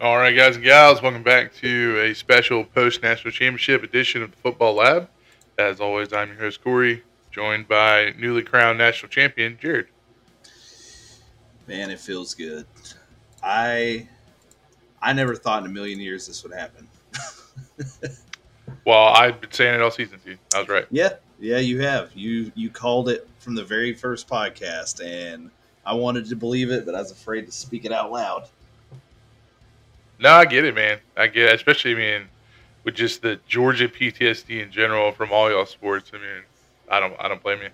All right, guys and gals, welcome back to a special post national championship edition of the Football Lab. As always, I'm your host, Corey, joined by newly crowned national champion, Jared. Man, it feels good. I I never thought in a million years this would happen. well, I've been saying it all season, dude. I was right. Yeah, yeah, you have. You you called it from the very first podcast, and I wanted to believe it, but I was afraid to speak it out loud. No, I get it, man. I get it, especially, I mean, with just the Georgia PTSD in general from all y'all sports. I mean, I don't, I don't blame you.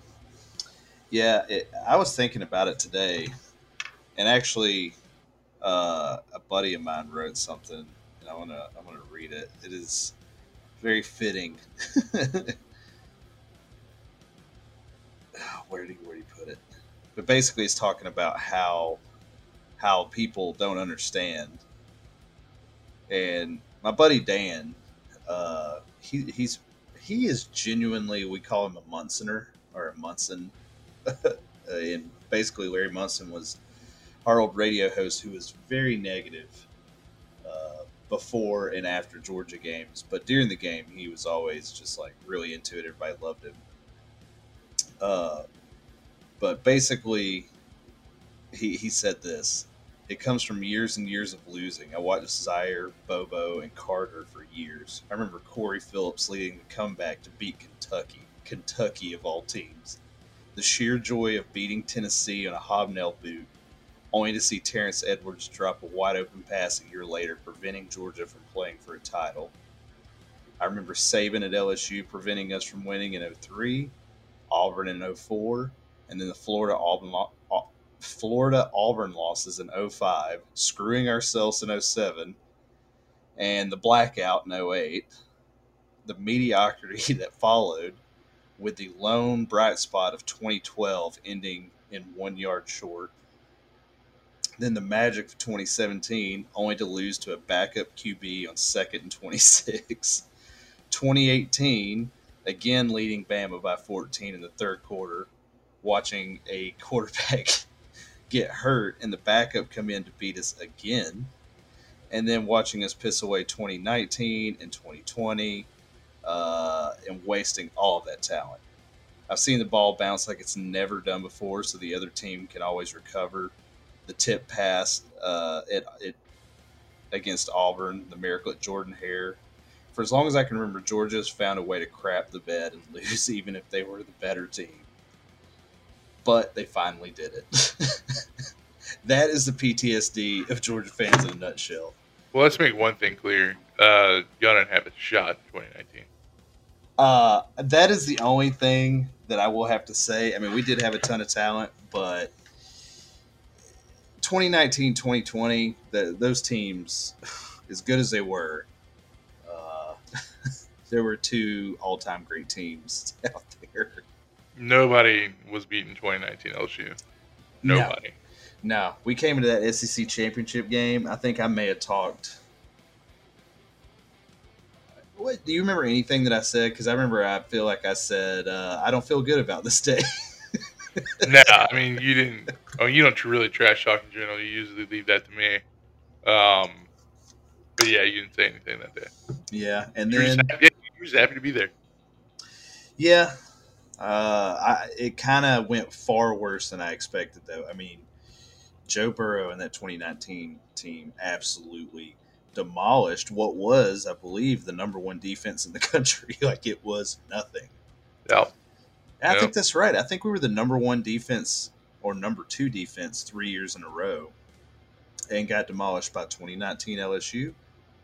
Yeah, it, I was thinking about it today, and actually, uh, a buddy of mine wrote something, and I want to, I want to read it. It is very fitting. where did he, where did he put it? But basically, he's talking about how how people don't understand and my buddy Dan, uh, he he's he is genuinely we call him a Munsoner or a Munson, and basically Larry Munson was our old radio host who was very negative uh, before and after Georgia games, but during the game he was always just like really into it. Everybody loved him. Uh, but basically, he he said this it comes from years and years of losing. I watched Zeier, Bobo, and Carter for years. I remember Corey Phillips leading the comeback to beat Kentucky, Kentucky of all teams. The sheer joy of beating Tennessee on a hobnail boot, only to see Terrence Edwards drop a wide open pass a year later, preventing Georgia from playing for a title. I remember Saban at LSU preventing us from winning in 03, Auburn in 04, and then the Florida Auburn Florida Auburn losses in 05, screwing ourselves in 07, and the blackout in 08, the mediocrity that followed, with the lone bright spot of 2012 ending in one yard short. Then the magic of 2017, only to lose to a backup QB on second and 26. 2018, again leading Bama by 14 in the third quarter, watching a quarterback get hurt and the backup come in to beat us again. And then watching us piss away 2019 and 2020 uh, and wasting all that talent. I've seen the ball bounce like it's never done before, so the other team can always recover. The tip pass uh, it, it against Auburn, the miracle at Jordan Hare. For as long as I can remember, Georgia's found a way to crap the bed and lose, even if they were the better team but they finally did it. that is the PTSD of Georgia fans in a nutshell. Well, let's make one thing clear. Uh, y'all didn't have a shot in 2019. Uh, that is the only thing that I will have to say. I mean, we did have a ton of talent, but 2019, 2020, the, those teams, as good as they were, uh, there were two all time great teams out there. Nobody was beating 2019 LSU. Nobody. No. no. we came into that SEC championship game. I think I may have talked. What do you remember anything that I said? Because I remember I feel like I said uh, I don't feel good about this day. no, I mean you didn't. Oh, you don't really trash talk in general. You usually leave that to me. Um, but yeah, you didn't say anything that day. Yeah, and then just happy, you were just happy to be there. Yeah, uh, I, it kind of went far worse than I expected, though. I mean, Joe Burrow and that 2019 team absolutely demolished what was, I believe, the number one defense in the country. like it was nothing. Yeah. I think that's right. I think we were the number one defense or number two defense three years in a row and got demolished by 2019 LSU,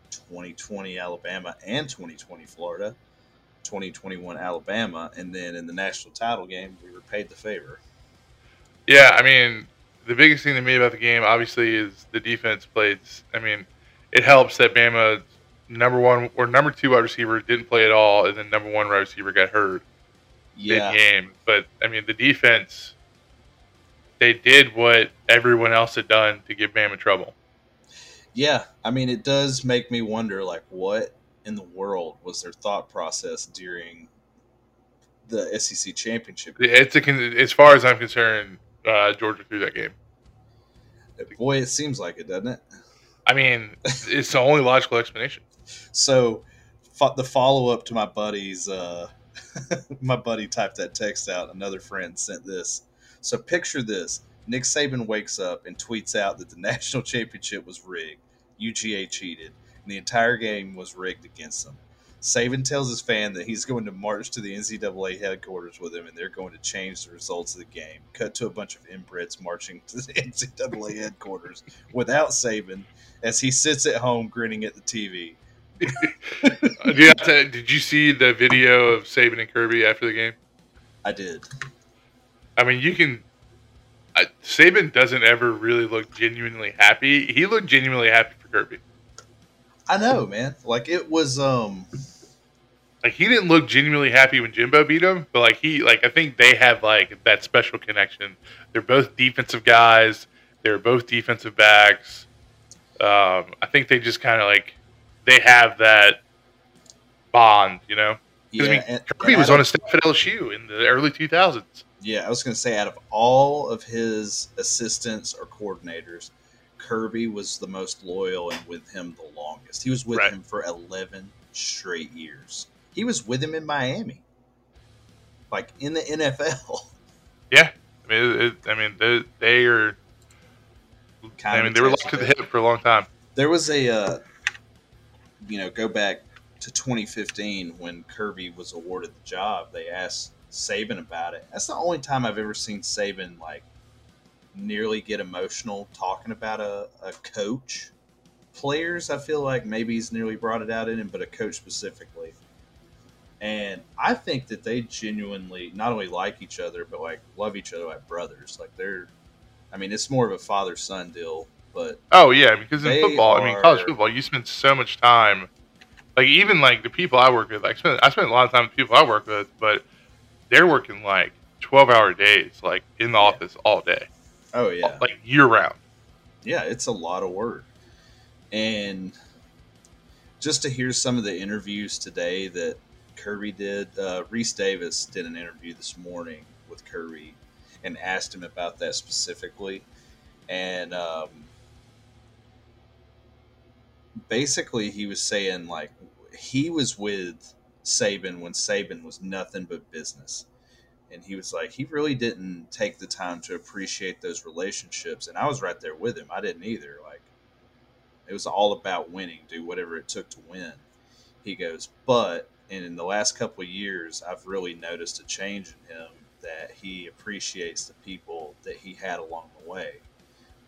2020 Alabama, and 2020 Florida. 2021 Alabama, and then in the national title game, we were paid the favor. Yeah, I mean, the biggest thing to me about the game, obviously, is the defense played. I mean, it helps that Bama number one or number two wide receiver didn't play at all, and then number one wide receiver got hurt yeah. mid game. But I mean, the defense they did what everyone else had done to give Bama trouble. Yeah, I mean, it does make me wonder, like, what in the world was their thought process during the SEC championship? It's a, as far as I'm concerned, uh, Georgia threw that game. Boy, it seems like it, doesn't it? I mean, it's the only logical explanation. So, fo- the follow up to my buddy's, uh, my buddy typed that text out. Another friend sent this. So, picture this Nick Saban wakes up and tweets out that the national championship was rigged. UGA cheated, and the entire game was rigged against them. Saban tells his fan that he's going to march to the NCAA headquarters with him, and they're going to change the results of the game. Cut to a bunch of inbreds marching to the NCAA headquarters without Saban, as he sits at home grinning at the TV. Did, you, did you see the video of Saban and Kirby after the game? I did. I mean, you can. Uh, Saban doesn't ever really look genuinely happy. He looked genuinely happy for Kirby. I know, man. Like it was. um like he didn't look genuinely happy when Jimbo beat him, but like he like I think they have like that special connection. They're both defensive guys. They're both defensive backs. Um, I think they just kind of like they have that bond, you know. Yeah, I mean, and- Kirby and was on a staff at LSU in the early 2000s. Yeah, I was going to say, out of all of his assistants or coordinators, Kirby was the most loyal and with him the longest. He was with Right. him for 11 straight years. He was with him in Miami, like in the NFL. Yeah, I mean, it, it- I mean, they, they are. Kind I mean, they were locked to the hip for a long time. There was a, uh, you know, go back to 2015 when Kirby was awarded the job. They asked Saban about it. That's the only time I've ever seen Saban like nearly get emotional talking about a, a coach. Players, I feel like maybe he's nearly brought it out in him, but a coach specifically. And I think that they genuinely not only like each other, but like love each other like brothers. Like they're, I mean, it's more of a father son deal, but Oh yeah, because in football, I mean, college football, you spend so much time. Like even like the people I work with, like spend, I spend a lot of time with people I work with, but they're working like twelve hour days, like in the Yeah. office all day, oh yeah, like year round. yeah, it's a lot of work. And just to hear some of the interviews today that Kirby did, uh, Rece Davis did an interview this morning with Kirby and asked him about that specifically. And um, basically, he was saying, like, he was with Saban when Saban was nothing but business. And he was like, he really didn't take the time to appreciate those relationships. And I was right there with him. I didn't either. Like, it was all about winning, do whatever it took to win. He goes, but and in the last couple of years, I've really noticed a change in him that he appreciates the people that he had along the way.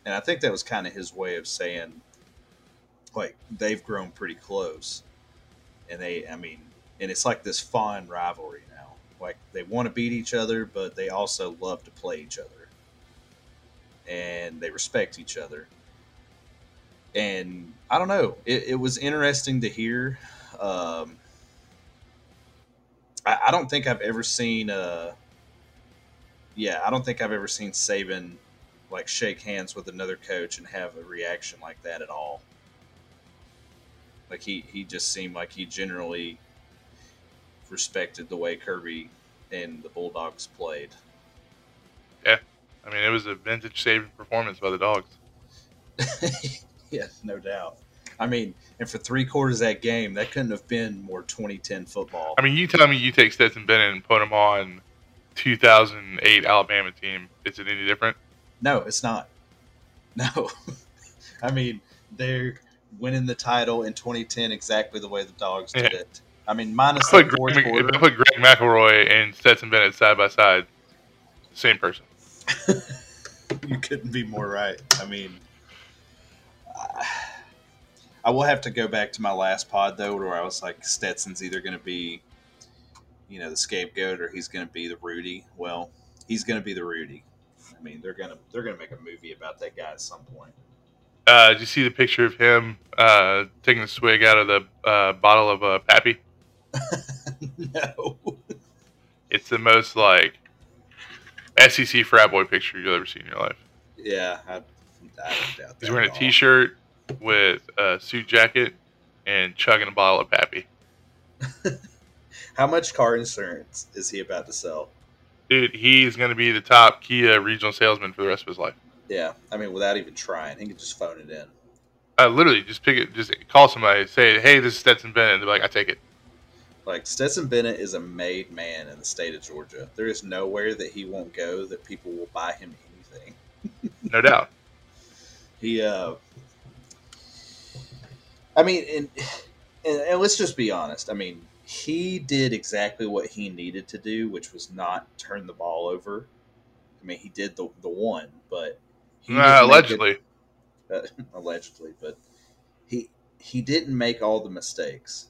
And I think that was kind of his way of saying, like, they've grown pretty close. And they, I mean, and it's like this fun rivalry now. Like, they want to beat each other, but they also love to play each other. And they respect each other and I don't know. It, it was interesting to hear. Um, I, I don't think I've ever seen. Uh, yeah, I don't think I've ever seen Saban like shake hands with another coach and have a reaction like that at all. Like he he just seemed like he generally respected the way Kirby and the Bulldogs played. Yeah, I mean, it was a vintage Saban performance by the dogs. yeah, no doubt. I mean, and for three quarters of that game, that couldn't have been more 2010 football. I mean, you tell me you take Stetson Bennett and put him on 2008 Alabama team. Is it any different? no, it's not. No. I mean, they're winning the title in 2010 exactly the way the Dogs did Yeah. it. I mean, minus Put the fourth Greg, quarter. if I put Greg McElroy and Stetson Bennett side by side, same person. you couldn't be more right. I mean, I, I will have to go back to my last pod though, where I was like, Stetson's either going to be, you know, the scapegoat or he's going to be the Rudy. Well, he's going to be the Rudy. I mean, they're gonna they're gonna make a movie about that guy at some point. Uh, did you see the picture of him uh, taking a swig out of the uh, bottle of uh, Pappy? no, It's the most like SEC frat boy picture you'll ever see in your life. yeah, I, I don't doubt that. He's wearing a t-shirt with a suit jacket and chugging a bottle of Pappy. How much car insurance is he about to sell? Dude, he's going to be the top Kia regional salesman for the rest of his life. Yeah, I mean, without even trying, he could just phone it in. Uh, literally, just pick it. Just call somebody. Say, "Hey, this is Stetson Bennett." And they're like, "I take it." Like Stetson Bennett is a made man in the state of Georgia. There is nowhere that he won't go that people will buy him anything. no doubt. He, uh, I mean, and, and, and let's just be honest. I mean, he did exactly what he needed to do, which was not turn the ball over. I mean, he did the the one, but he uh, allegedly, it, uh, allegedly, but he he didn't make all the mistakes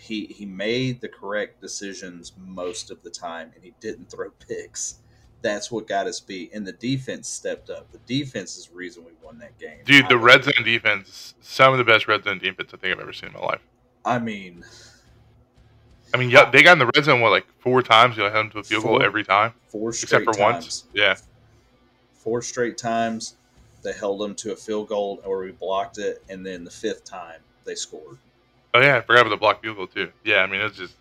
he he made the correct decisions most of the time, and he didn't throw picks. That's what got us beat, and the defense stepped up. The defense is the reason we won that game. Dude, the red zone defense, some of the best red zone defense I think I've ever seen in my life. I mean, I mean, yeah, they got in the red zone what like four times. You know, held them to a field four, goal every time, four except for times. once. Yeah, four straight times they held them to a field goal, or we blocked it, and then the fifth time they scored. Oh yeah, I forgot about the block field goal too. Yeah, I mean it's just,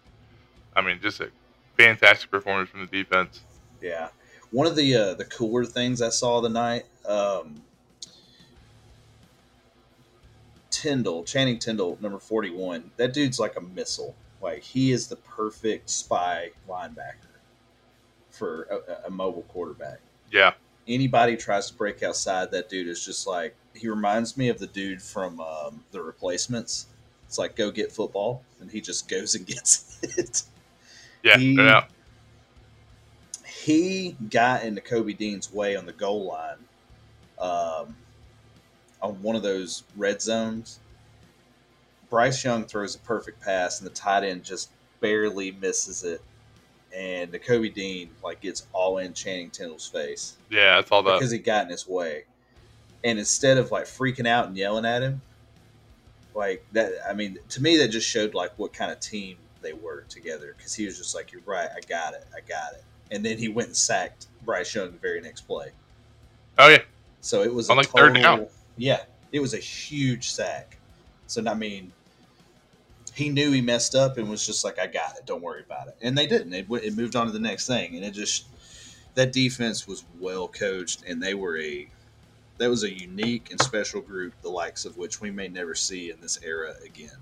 I mean just a fantastic performance from the defense. Yeah, one of the uh, the cooler things I saw the night, um, Tindall, Channing Tindall, number forty one. That dude's like a missile. Like he is the perfect spy linebacker for a, a mobile quarterback. Yeah. Anybody tries to break outside, that dude is just like he reminds me of the dude from um, the Replacements it's like go get football, and he just goes and gets it. Yeah, he, yeah. He got into Kobe Dean's way on the goal line, um, on one of those red zones. Bryce Young throws a perfect pass, and the tight end just barely misses it, and the Kobe Dean like gets all in Channing Tindall's face. Yeah, that's all that because he got in his way, and instead of like freaking out and yelling at him, like that i mean to me that just showed like what kind of team they were together because he was just like you're right i got it i got it. And then he went and sacked bryce young the very next play. Oh yeah. So it was on like total, third down yeah it was a huge sack. So i mean he knew he messed up and was just like i got it don't worry about it. And they didn't. It, it moved on to the next thing and it just that defense was well coached and they were a that was a unique and special group, the likes of which we may never see in this era again.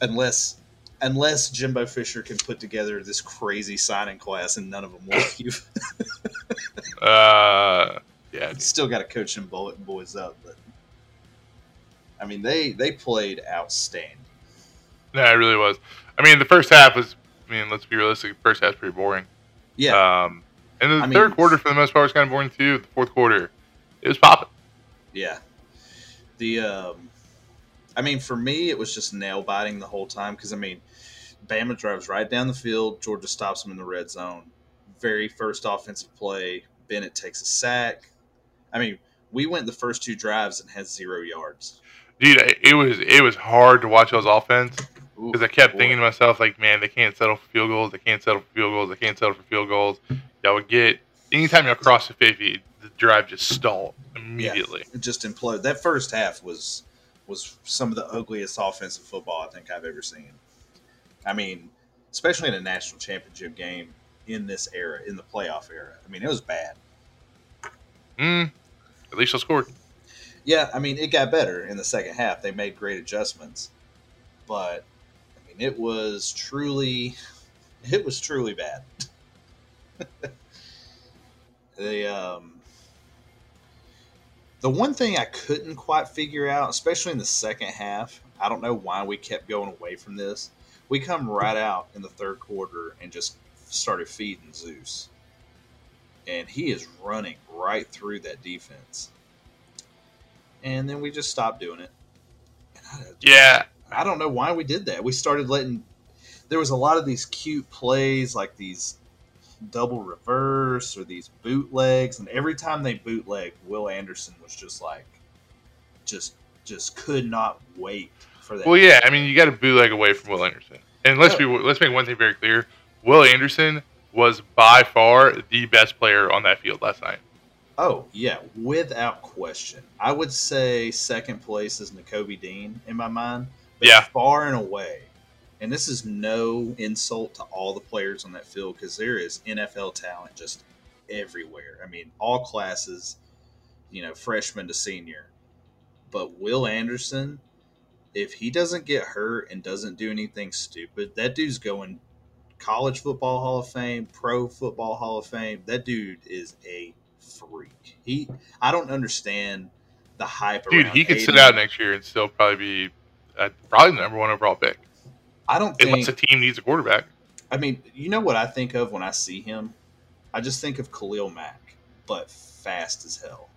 Unless unless Jimbo Fisher can put together this crazy signing class and none of them will leave. uh, yeah, still got to coach them bullet boys up, but I mean they they played outstanding. Yeah, it really was. I mean, the first half was. I mean, let's be realistic. The first half's pretty boring. Yeah. Um, and the I third mean, quarter, for the most part, was kind of boring too. The fourth quarter, it was popping. Yeah. The, um, I mean, for me, it was just nail biting the whole time because I mean, Bama drives right down the field. Georgia stops them in the red zone. Very first offensive play, Bennett takes a sack. I mean, we went the first two drives and had zero yards. Dude, it was it was hard to watch those offense because I kept boy. thinking to myself, like, man, they can't settle for field goals. They can't settle for field goals. They can't settle for field goals y'all would get anytime y'all cross the 50, the drive just stalled immediately. Yeah, it just imploded. That first half was was some of the ugliest offensive football I think I've ever seen. I mean, especially in a national championship game in this era, in the playoff era. I mean, it was bad. Mm, at least I scored. Yeah, I mean, it got better in the second half. They made great adjustments, but It was truly, it was truly bad. the um, the one thing I couldn't quite figure out, especially in the second half, I don't know why we kept going away from this. We come right out in the third quarter and just started feeding Zeus, and he is running right through that defense. And then we just stopped doing it. Yeah, I don't know why we did that. We started letting. There was a lot of these cute plays, like these double reverse or these bootlegs, and every time they bootleg, Will Anderson was just like, just just could not wait for that. Well, yeah, I mean, you got to bootleg away from Will Anderson, and let's be let's make one thing very clear: Will Anderson was by far the best player on that field last night. Oh yeah, without question. I would say second place is Nakobe Dean in my mind. Yeah, far and away and this is no insult to all the players on that field because there is NFL talent just everywhere. I mean, all classes. you know, freshman to senior. But Will Anderson, if he doesn't get hurt and doesn't do anything stupid, that dude's going college football Hall of Fame, pro football Hall of Fame. That dude is a freak. He, I don't understand the hype. Dude, he could sit out next year and still probably be uh, probably the number one overall pick. I don't think. Unless a team needs a quarterback. I mean, you know what I think of when I see him? I just think of Khalil Mack, but fast as hell.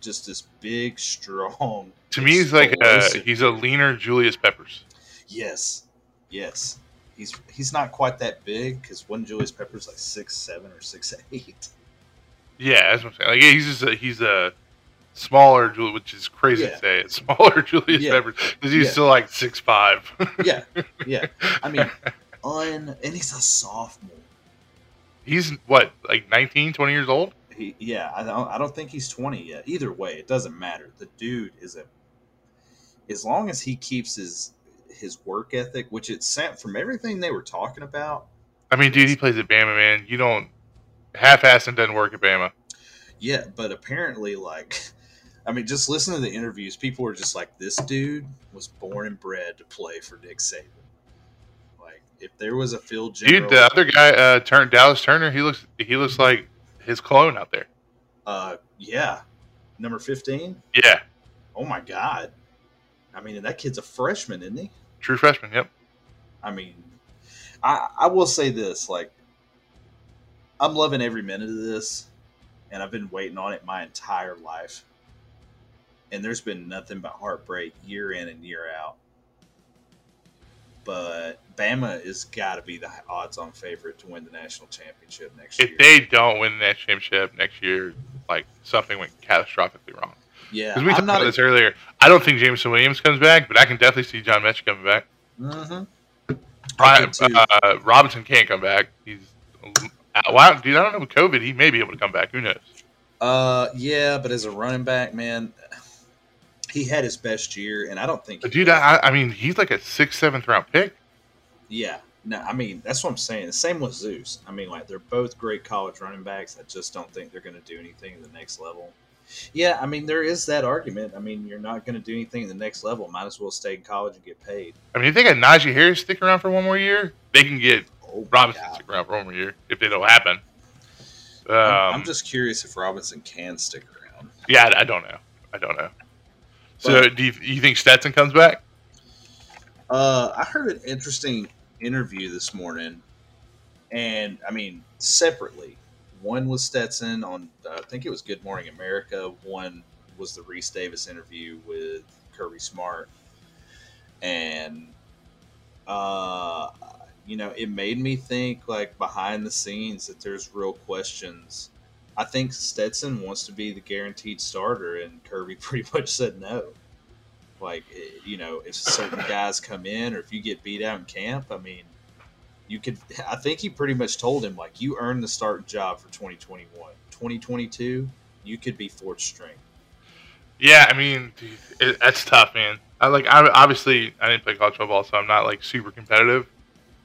Just this big, strong. To me, he's like explosive- he's a leaner Julius Peppers. yes, yes. He's he's not quite that big because one Julius Pepper's like six seven or six eight. Yeah, that's what I'm saying. Like, he's just a, he's a smaller Julius, which is crazy Yeah. to say. Smaller Julius Yeah. Peppers because he's Yeah. still like six five. Yeah, yeah. I mean, un and he's a sophomore. he's what like 19, 20 years old. He, yeah, I don't, I don't think he's 20 yet. Either way, it doesn't matter. The dude is a. As long as he keeps his his work ethic, which it sent from everything they were talking about. I mean, dude, he plays at Bama, man. You don't half-assing doesn't work at Bama. Yeah, but apparently, like, I mean, just listen to the interviews. People were just like, "This dude was born and bred to play for Nick Saban." Like, if there was a field general, Dude, the other guy, uh, turned Dallas Turner. He looks he looks like his clone out there. uh, yeah, number fifteen. Yeah, Oh my god! I mean, and that kid's a freshman, isn't he? true freshman. Yep. I mean, I I will say this: like, I'm loving every minute of this, and I've been waiting on it my entire life. And there's been nothing but heartbreak year in and year out. But Bama is got to be the odds-on favorite to win the national championship next If year. If they don't win the national championship next year, like something went catastrophically wrong. yeah, Because we talked about this earlier. I don't think Jameson Williams comes back, but I can definitely see John Metchie coming back. Mm-hmm. Brian, uh, Robinson can't come back. He's uh, wow, dude. I don't know with COVID, he may be able to come back. Who knows? Uh, yeah, but as a running back, man, he had his best year, and I don't think. But dude, I, I mean, he's like a sixth, seventh round pick. Yeah, no, I mean that's what I'm saying. The same with Zeus. I mean, like they're both great college running backs. I just don't think they're going to do anything at the next level. Yeah, I mean there is that argument. I mean, you're not going to do anything at the next level. Might as well stay in college and get paid. I mean, if they got Najee Harris stick around for one more year, they can get Oh, Robinson God. stick around for one more year if they don't happen. Um, I'm, I'm just curious if Robinson can stick around. yeah, I, I don't know. I don't know. So, But- do you, you think Stetson comes back? Uh, I heard an interesting interview this morning, and I mean separately. One was Stetson on, uh, I think it was Good Morning America. One was the Rece Davis interview with Kirby Smart, and uh, you know, it made me think like behind the scenes that there's real questions. I think Stetson wants to be the guaranteed starter, and Kirby pretty much said no. Like, eh, you know, if certain guys come in or if you get beat out in camp, I mean, you could. I think he pretty much told him, like, you earned the starting job for 2021. 2022, you could be fourth string. Yeah, I mean, it, that's tough, man. I like. I obviously I didn't play college football, so I'm not like super competitive.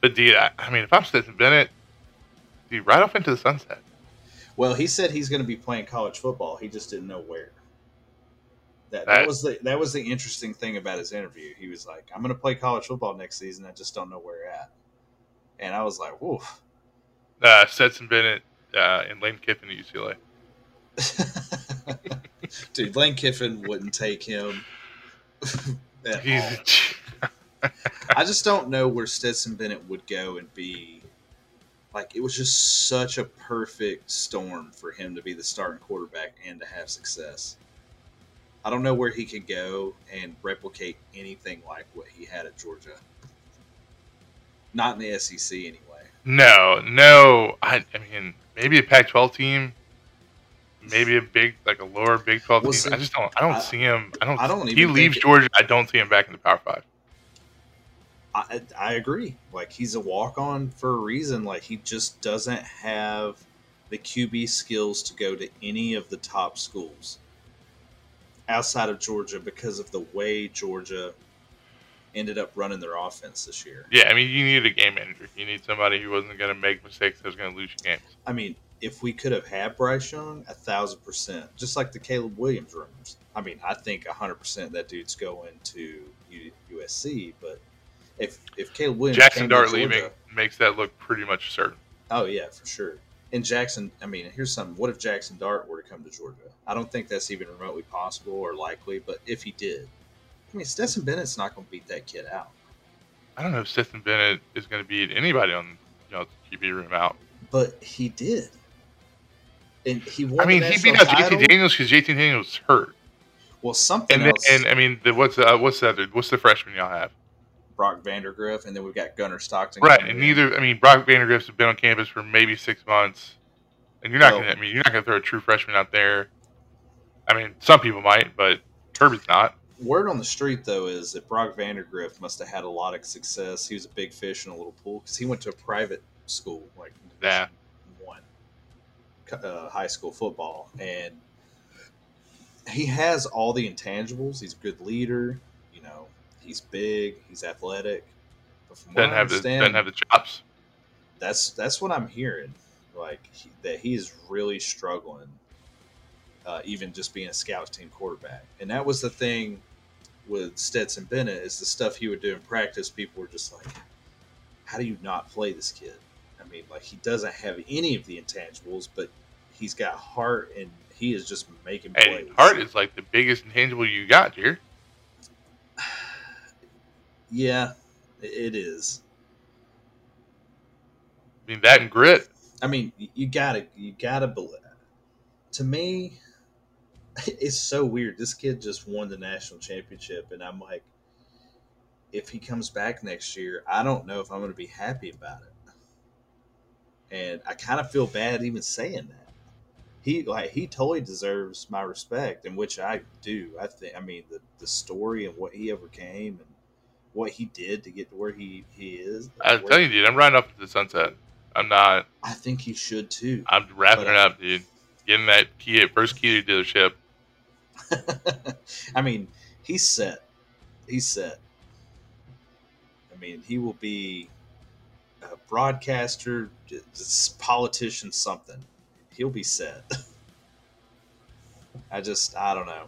But dude, I, I mean, if I'm Stetson Bennett, dude, right off into the sunset. Well, he said he's going to be playing college football. He just didn't know where. That, That- that was the that was the interesting thing about his interview. He was like, "I'm going to play college football next season. I just don't know where at." And I was like, "Woof." Uh, Stetson Bennett uh, and Lane Kiffin at UCLA. Dude, Lane Kiffin wouldn't take him. at He's all. I just don't know where Stetson Bennett would go and be. Like it was just such a perfect storm for him to be the starting quarterback and to have success. I don't know where he could go and replicate anything like what he had at Georgia. Not in the SEC anyway. no, no. I, I mean, maybe a Pac-12 team, maybe a big like a lower Big 12 Well, team. see, I just don't. I don't I- see him. I don't. I don't he leaves it- Georgia. I don't see him back in the Power Five. I, I agree. Like he's a walk on for a reason. Like he just doesn't have the QB skills to go to any of the top schools outside of Georgia because of the way Georgia ended up running their offense this year. Yeah, I mean, you need a game manager. You need somebody who wasn't going to make mistakes that was going to lose games. I mean, if we could have had Bryce Young, a thousand percent, just like the Caleb Williams rumors. I mean, I think a hundred percent that dude's going to USC. But if if Caleb Williams Jackson Dart leaving makes that look pretty much certain. oh yeah, for sure. And Jackson, I mean, here's something. What if Jackson Dart were to come to Georgia? I don't think that's even remotely possible or likely. But if he did, I mean, Stetson Bennett's not going to beat that kid out. I don't know if Stetson Bennett is going to beat anybody on you know QB room out. But he did. And he won I mean, he beat out. JT Daniels because JT Daniels was hurt, Well, something and then, and I mean, the, what's uh, what's the other, what's the freshman y'all have? Brock Vandagriff, and then we've got Gunnar Stockton. Right, and neither. I mean, Brock Vandagriff's been on campus for maybe six months, and you're not going to. I mean, you're not going to throw a true freshman out there. I mean, some people might, but Kirby's not. Word on the street, though, is that Brock Vandagriff must have had a lot of success. He was a big fish in a little pool because he went to a private school, like Yeah. one uh, high school football, and he has all the intangibles. He's a good leader. He's big. He's athletic. But from doesn't have the doesn't have the chops. that's that's what I'm hearing. Like he, that he is really struggling, uh, even just being a scout team quarterback. And that was the thing with Stetson Bennett is the stuff he would do in practice. People were just like, "How do you not play this kid?" I mean, like he doesn't have any of the intangibles, but he's got heart and he is just making Hey, plays. Heart is like the biggest intangible you got, here. Yeah, it- is. I mean, that and grit. I mean, you gotta, you gotta believe. To me, it's so weird. This kid just won the national championship, and I'm like, if he comes back next year, I don't know if I'm going to be happy about it. And I kind of feel bad even saying that. He like he totally deserves my respect, and which I do. I think. I mean, the the story and what he overcame and what he did to get to where he he is. I'm telling you, dude, I'm riding off to the sunset. I'm not. I think he should too. I'm wrapping it up, dude. Getting that key, first key to the dealership. I mean, he's set. He's set. I mean, he will be a broadcaster, politician, something. He'll be set. I just, I don't know.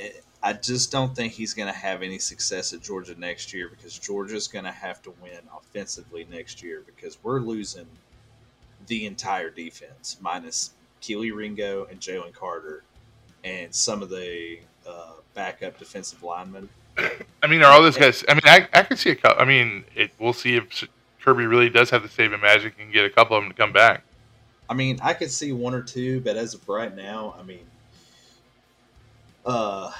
I- I just don't think he's going to have any success at Georgia next year because Georgia's going to have to win offensively next year because we're losing the entire defense minus Kelee Ringo and Jalen Carter and some of the uh, backup defensive linemen. I mean, are all those guys? I mean, I, I could see a couple. I mean, it, we'll see if Kirby really does have the Saban magic and get a couple of them to come back. I mean, I could see one or two, but as of right now, I mean, uh,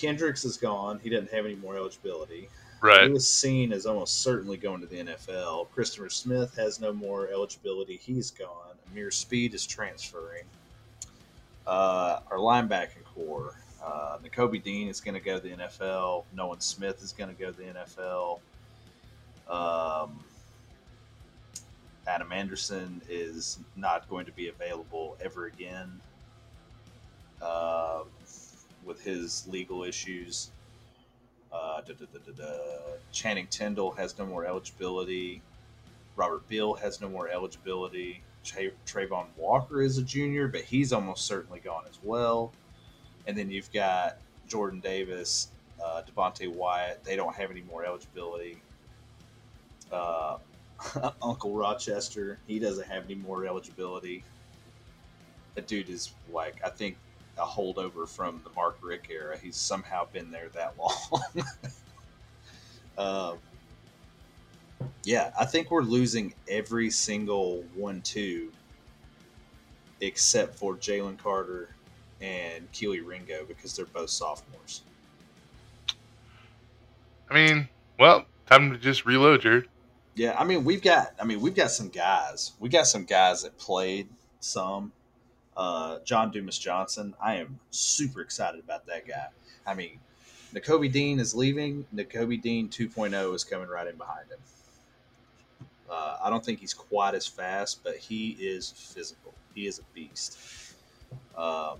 Kendricks is gone. He doesn't have any more eligibility. Right. He was seen as almost certainly going to the NFL. Christopher Smith has no more eligibility. He's gone. Ameer Speed is transferring. Uh, our linebacking corps, uh, Nakobe Dean is going to go to the NFL. Nolan Smith is going to go to the NFL. Um, Adam Anderson is not going to be available ever again uh, with his legal issues. Uh, da, da, da. Channing Tindall has no more eligibility. Robert Beal has no more eligibility. Tra- Travon Walker is a junior, but he's almost certainly gone as well. And then you've got Jordan Davis, uh, Devonte Wyatt. They don't have any more eligibility. Uh, Uncle Rochester, he doesn't have any more eligibility. That dude is like, I think, a holdover from the Mark Richt era. He's somehow been there that long. um, yeah, I think we're losing every single one-two except for Jalen Carter and Kelee Ringo because they're both sophomores. I mean, well, time to just reload, Jared. Yeah, I mean we've got I mean we've got some guys. We got some guys that played some. Uh, Jamon Dumas-Johnson. I am super excited about that guy. I mean, Nakobe Dean is leaving. Nakobe Dean 2.0 is coming right in behind him. Uh, I don't think he's quite as fast, but he is physical. He is a beast. Um,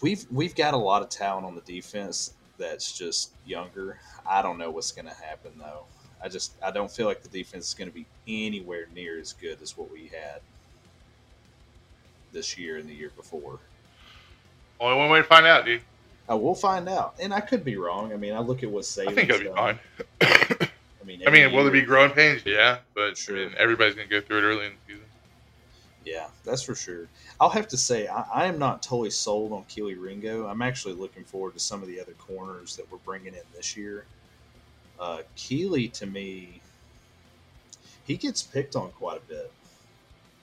we've we've got a lot of talent on the defense that's just younger. I don't know what's going to happen though. I just I don't feel like the defense is going to be anywhere near as good as what we had this year and the year before. Only one way to find out, dude. Uh, we'll find out, and I could be wrong. I mean, I look at what Saban's I think it'll be done. fine. I mean, I mean, will there be growing pains? Yeah, but Sure. I mean, everybody's gonna go through it early in the season. Yeah, that's for sure. I'll have to say I, I am not totally sold on Kelee Ringo. I'm actually looking forward to some of the other corners that we're bringing in this year. Uh, Kelee, to me, he gets picked on quite a bit.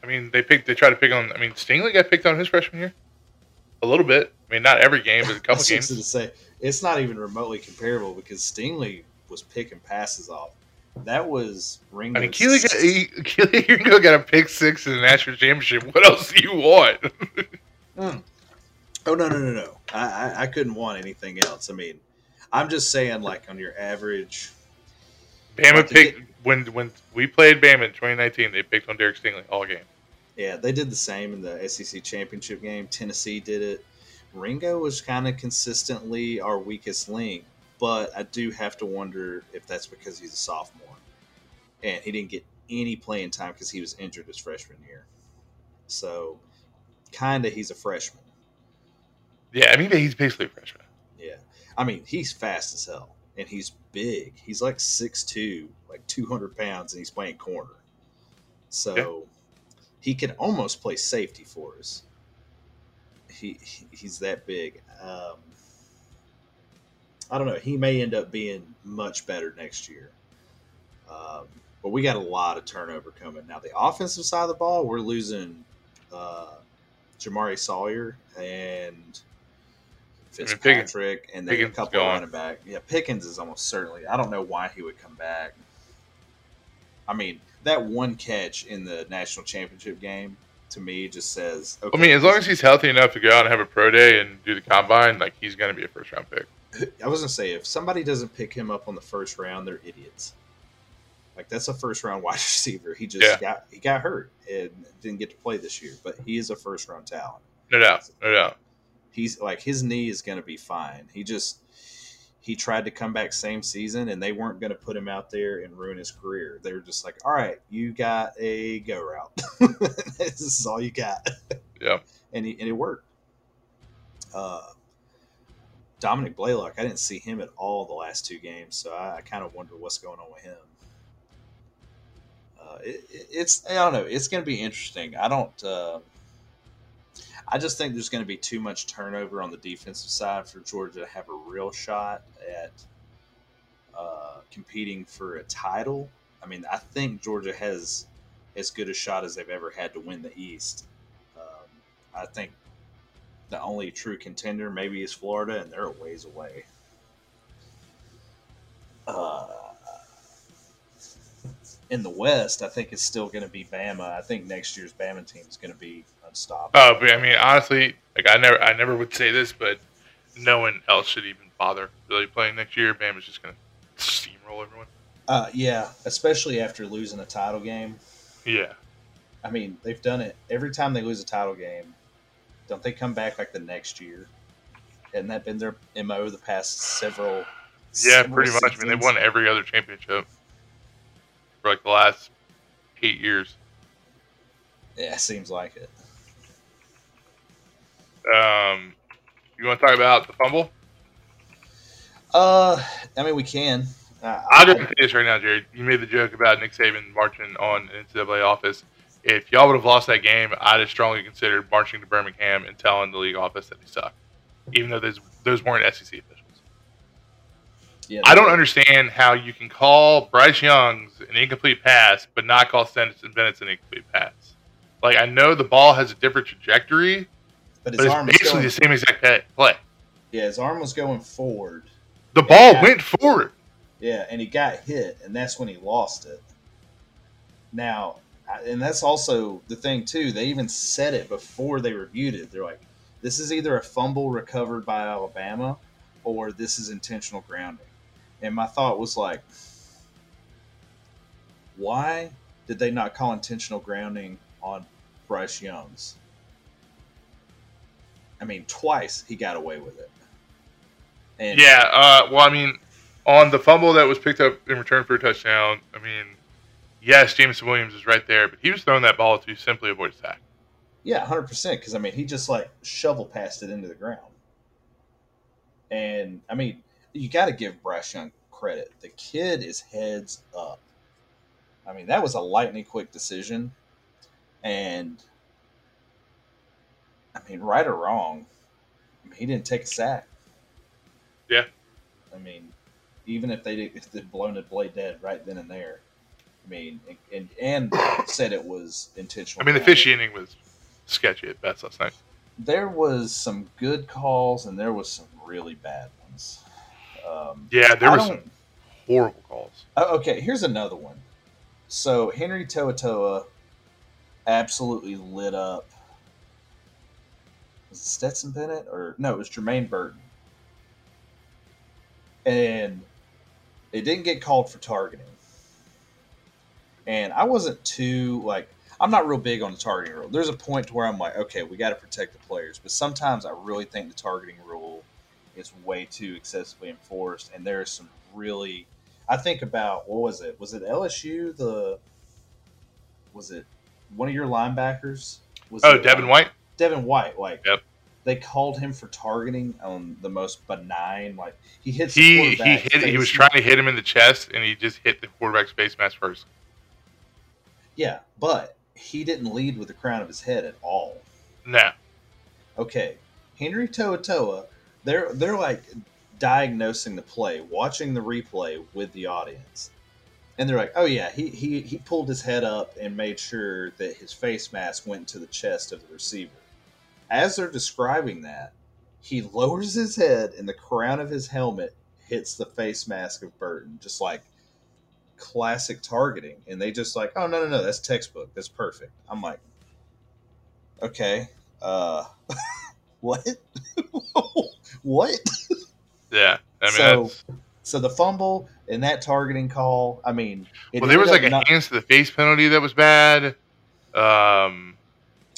I mean, they picked. They tried to pick on. I mean, Stingley got picked on his freshman year, a little bit. I mean, not every game, but a couple games. to say it's not even remotely comparable because Stingley was picking passes off. That was Ringo. I mean, Kelee got, he, Kelee Ringo got a pick six in the national championship. What else do you want? Hmm. Oh no no no no! I, I I couldn't want anything else. I mean, I'm just saying like on your average. Bama picked when when we played Bama in 2019. They picked on Derek Stingley all game. Yeah, they did the same in the SEC championship game. Tennessee did it. Ringo was kind of consistently our weakest link, but I do have to wonder if that's because he's a sophomore and he didn't get any playing time because he was injured his freshman year. So, kind of, he's a freshman. Yeah, I mean, he's basically a freshman. Yeah, I mean, he's fast as hell and he's big. He's like 6'2", like two hundred pounds, and he's playing corner. So he can almost play safety for us. He he- he's that big. Um, I don't know. He may end up being much better next year. Um, but we got a lot of turnover coming now. The offensive side of the ball, we're losing uh, Jamaree Salyer and Pickens- Fitzpatrick, and then a Pickens is couple of running back. Yeah, Pickens is almost certainly. I don't know why he would come back. I mean, that one catch in the national championship game to me just says. Okay, I mean, as long as he's healthy enough to go out and have a pro day and do the combine, like he's going to be a first round pick. I was gonna say if somebody doesn't pick him up on the first round, they're idiots. Like that's a first round wide receiver. He just Yeah. got he got hurt and didn't get to play this year, but he is a first round talent. No doubt, no doubt. He's like his knee is gonna be fine. He just he tried to come back same season and they weren't gonna put him out there and ruin his career. They were just like, All right, you got a go route. this is all you got. Yeah. And he and it worked. Uh Dominick Blaylock, I didn't see him at all the last two games, so I, I kind of wonder what's going on with him. Uh, it, it- it's I don't know. It's going to be interesting. I don't. Uh, I just think there's going to be too much turnover on the defensive side for Georgia to have a real shot at uh, competing for a title. I mean, I think Georgia has as good a shot as they've ever had to win the East. Um, I think the only true contender maybe is Florida, and they're a ways away. Uh, in the West, I think it's still going to be Bama. I think next year's Bama team is going to be unstoppable. Oh, but I mean, honestly, like I never, I never would say this, but no one else should even bother really playing next year. Bama's just going to steamroll everyone. Uh, yeah, especially after losing a title game. Yeah, I mean, they've done it every time they lose a title game. Don't they come back like the next year? Hasn't that been their mo the past several? yeah, several pretty much. I mean, they've won every other championship for like the last eight years. Yeah, seems like it. Um, you want to talk about the fumble? Uh, I mean, we can. Uh, I'll just say this right now, Jared. You made the joke about Nick Saban marching on an NCAA office. If y'all would have lost that game, I'd have strongly considered marching to Birmingham and telling the league office that they suck, even though those those weren't SEC officials. yeah, I don't understand how you can call Bryce Young's an incomplete pass, but not call Stetson Bennett's an incomplete pass. Like I know the ball has a different trajectory, But his but arm was basically going. the same exact play. Yeah, his arm was going forward. The ball went forward. Yeah, and he got hit, and that's when he lost it. Now, and that's also the thing too. They even said it before they reviewed it. They're like, "This is either a fumble recovered by Alabama, or this is intentional grounding." And my thought was like, "Why did they not call intentional grounding on Bryce Young's?" I mean, twice he got away with it. And Yeah. Uh, well, I mean, On the fumble that was picked up in return for a touchdown, I mean, yes, Jameson Williams is right there, but he was throwing that ball to simply avoid a sack. Yeah, hundred percent. Because I mean, he just like shovel passed it into the ground, and I mean, you got to give Bryce Young credit. The kid is heads up. I mean, that was a lightning quick decision, and I mean, right or wrong, I mean, he didn't take a sack. Yeah. I mean, even if they did, if they'd blown the blade dead right then and there, I mean, and and said it was intentional. I mean, the officiating was sketchy at best last night. there was some good calls and there was some really bad ones. Um, Yeah, there I was some horrible calls. Oh, okay, here's another one. So Henry To'oTo'o absolutely lit up. Was it Stetson Bennett or no? It was Jermaine Burton, and it didn't get called for targeting. And I wasn't too like I'm not real big on the targeting rule. There's a point to where I'm like, okay, we got to protect the players, but sometimes I really think the targeting rule is way too excessively enforced, and there are some really I think about what was it? Was it LSU? The was it one of your linebackers? Was Oh, Devin White? Devin White. Like, Yep. they called him for targeting on the most benign. Like he hits. He the he hit. He was trying to hit him in the chest, and he just hit the quarterback's face mask first. Yeah, but he didn't lead with the crown of his head at all. No, Okay, Henry To'oTo'o, They're they're like diagnosing the play, watching the replay with the audience. And they're like, "Oh yeah, he, he he pulled his head up and made sure that his face mask went to the chest of the receiver." As they're describing that, he lowers his head and the crown of his helmet hits the face mask of Burton, just like classic targeting. And they just like, "Oh no no no, that's textbook. That's perfect." I'm like, "Okay, uh, what? what?" yeah. I mean, So, that's, So the fumble and that targeting call, I mean, it well, there was like a not- hands to the face penalty that was bad. Um,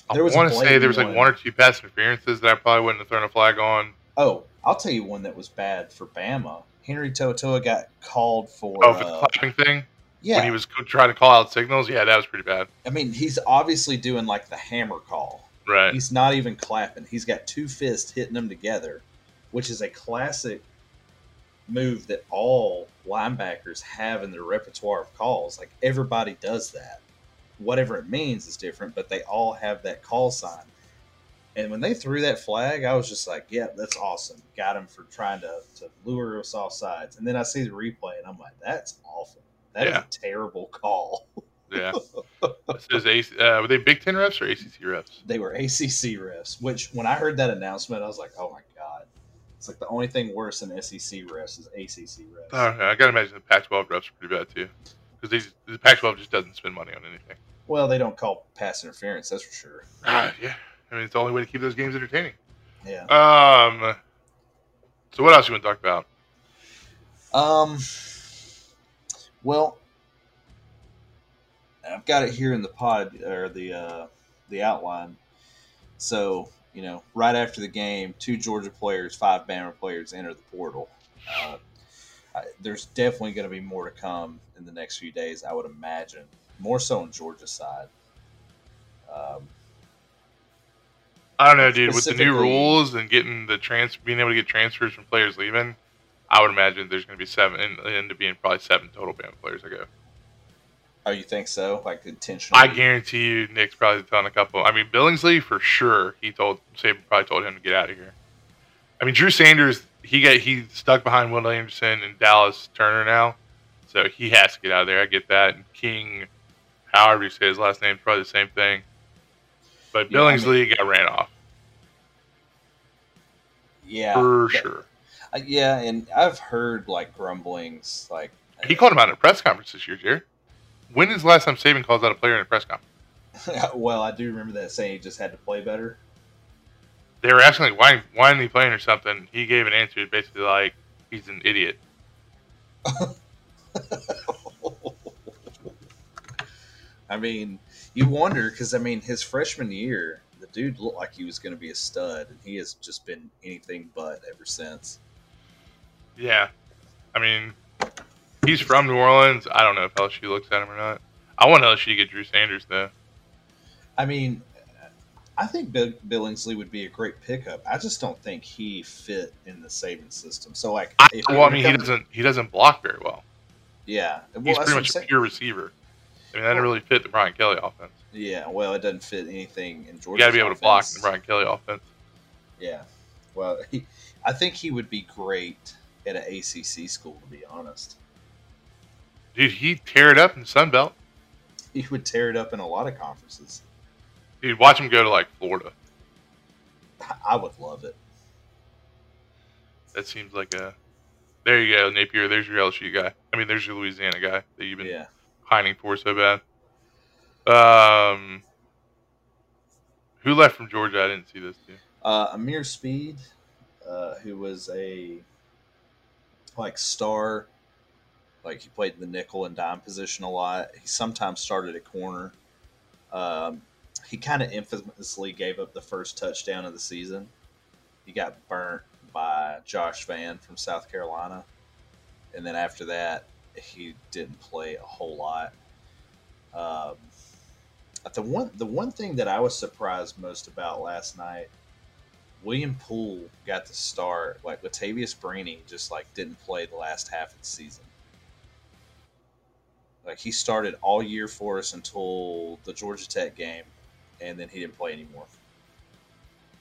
I There was a want to say there was like one one. or two pass interferences that I probably wouldn't have thrown a flag on. Oh, I'll tell you one that was bad for Bama. Henry To'oTo'o got called for. Oh, for the uh, clapping thing yeah, when he was trying to call out signals. Yeah, that was pretty bad. I mean, he's obviously doing like the hammer call. Right. He's not even clapping. He's got two fists hitting them together, which is a classic move that all linebackers have in their repertoire of calls. Like everybody does that. Whatever it means is different, but they all have that call sign. And when they threw that flag, I was just like, "Yeah, that's awesome. Got him for trying to, to lure us off sides." And then I see the replay, and I'm like, "That's awful. That is Yeah. a terrible call." Yeah. this is AC, uh, were they Big Ten refs or ACC refs? they were ACC refs. Which, when I heard that announcement, I was like, "Oh my god!" It's like the only thing worse than SEC refs is ACC refs. Yeah, I gotta imagine the Pac-12 refs are pretty bad too, because the Pac-12 just doesn't spend money on anything. Well, they don't call pass interference, that's for sure. Ah, yeah. I mean, it's the only way to keep those games entertaining. Yeah. Um. So what else you want to talk about? Um. Well, I've got it here in the pod or the uh, the outline. So you know, right after the game, two Georgia players, five Bama players enter the portal. Uh, I, there's definitely going to be more to come in the next few days, I would imagine. More so on Georgia's side. Um, I don't know, dude. With the new rules and getting the trans, being able to get transfers from players leaving, I would imagine there's going to be seven, and end up being probably seven total Bama players that go. oh, you think so? Like intentionally? I guarantee you, Nick's probably done a couple. I mean, Billingsley for sure. He told Saban probably told him to get out of here. I mean, Drew Sanders. He got he stuck behind Will Anderson and Dallas Turner now, so he has to get out of there. I get that. And King, however you say his last name, is probably the same thing. But Yeah, I Billingsley got ran off Yeah. for that- sure. uh, yeah, and I've heard like grumblings, like He called him out in a press conference this year, Jerry. When is the last time Saban calls out a player in a press conference? well, I do remember that saying he just had to play better. They were asking like why why isn't he playing or something. He gave an answer basically like he's an idiot. I mean, you wonder because I mean, his freshman year, the dude looked like he was going to be a stud, and he has just been anything but ever since. Yeah, I mean, He's from New Orleans. I don't know if LSU looks at him or not. I want LSU to get Drew Sanders though. I mean, I think Bill- Billingsley would be a great pickup. I just don't think he fit in the Saban system. So like, I, well, I mean, he doesn't he doesn't block very well. Yeah, well, He's pretty much a pure receiver. I mean, that didn't really fit the Brian Kelly offense. Yeah, well, it doesn't fit anything in Georgia. You got to be able to block the Brian Kelly offense. Yeah, well, he, I think he would be great at an ACC school. To be honest, Dude, he tear it up in the Sun Belt. he would tear it up in a lot of conferences. Dude, watch him go to like Florida. I would love it. That seems like a. There you go, Napier. There's your LSU guy. I mean, there's your Louisiana guy that you've been Yeah, pining for so bad. Um, who left from Georgia? I didn't see this. Too. uh, Ameer Speed, uh, who was a like star, like he played the nickel and dime position a lot. He sometimes started at corner. Um, he kind of infamously gave up the first touchdown of the season. He got burnt by Josh Vann from South Carolina, and then after that, he didn't play a whole lot. Um, the one the one thing that I was surprised most about last night, William Poole got the start. Like Latavious Brini just like didn't play the last half of the season. Like he started all year for us until the Georgia Tech game, and then he didn't play anymore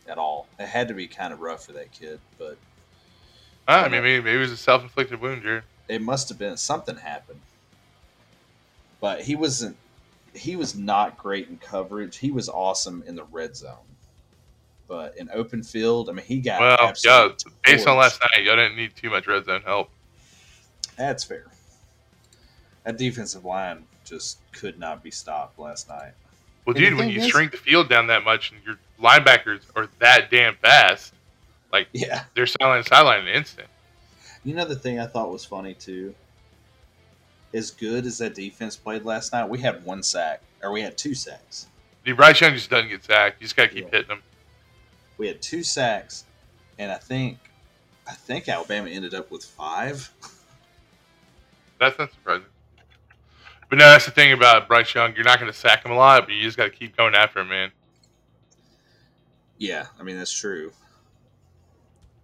at all. It had to be kind of rough for that kid, but I mean, maybe, maybe it was a self-inflicted wound, Jared. It must have been something happened. But he wasn't. He was not great in coverage. He was awesome in the red zone, but in open field, I mean, he got Well, yeah, absolutely based on last night, y'all didn't need too much red zone help. That's fair. That defensive line just could not be stopped last night. Well, dude, when you is- shrink the field down that much and your linebackers are that damn fast, like Yeah. they're sideline to sideline in an instant. You know the thing I thought was funny too. As good as that defense played last night, we had one sack, or we had two sacks. Dude, Bryce Young just doesn't get sacked. You just got to keep Yeah. hitting him. We had two sacks, and I think, I think Alabama ended up with five. That's not surprising. But no, that's the thing about Bryce Young. You're not going to sack him a lot, but you just got to keep going after him, man. Yeah, I mean that's true.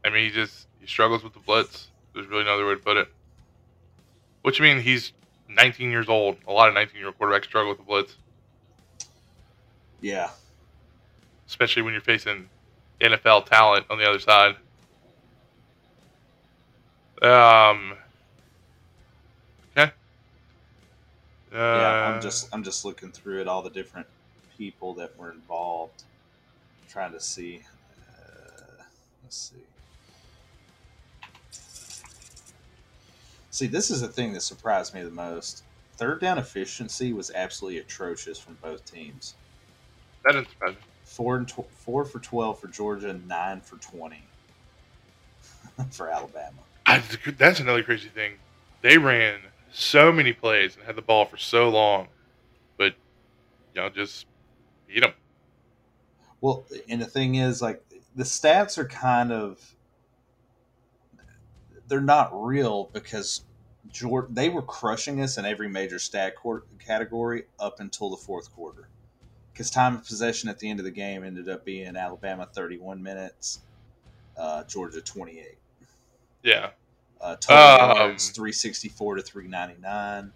I mean, he just he struggles with the blitz. There's really no other way to put it. Which I mean, he's 19 years old. A lot of 19 year old quarterbacks struggle with the blitz, Yeah, especially when you're facing NFL talent on the other side. Um. Okay. Uh, yeah. I'm just, I'm just looking through at all the different people that were involved, trying to see. Uh, let's see. See, this is the thing that surprised me the most. Third down efficiency was absolutely atrocious from both teams. that didn't surprise me. Four and tw- four for twelve for Georgia, nine for twenty for Alabama. I, that's another crazy thing. They ran so many plays and had the ball for so long, but y'all just beat them. Well, and the thing is, like, the stats are kind of they're not real because Georgia, they were crushing us in every major stat quar- category up until the fourth quarter. Because time of possession at the end of the game ended up being Alabama 31 minutes, uh, Georgia 28. Yeah. Uh, total Um, yards 364 to 399,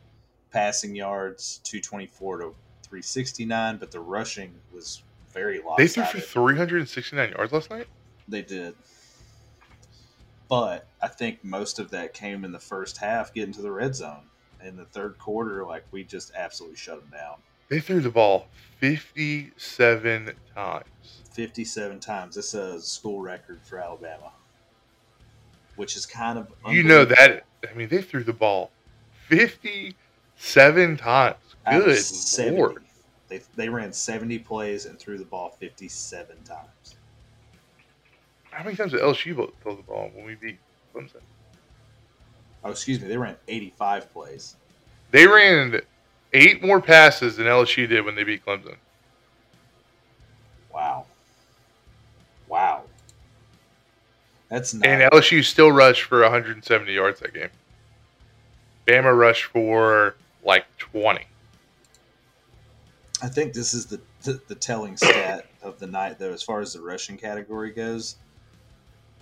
passing yards 224 to 369, but the rushing was very low. They threw for 369 yards last night. They did. But I think most of that came in the first half, getting to the red zone. In the third quarter, like we just absolutely shut them down. They threw the ball 57 times. 57 times. That's a school record for Alabama, which is kind of. You know that. I mean, they threw the ball 57 times. Good 70. lord. They, they ran 70 plays and threw the ball 57 times. How many times did LSU throw the ball when we beat Clemson? Oh, excuse me. They ran 85 plays. They ran eight more passes than LSU did when they beat Clemson. Wow. Wow. That's not. And LSU still rushed for 170 yards that game. Bama rushed for like 20. I think this is the, the, the telling stat of the night, though, as far as the rushing category goes.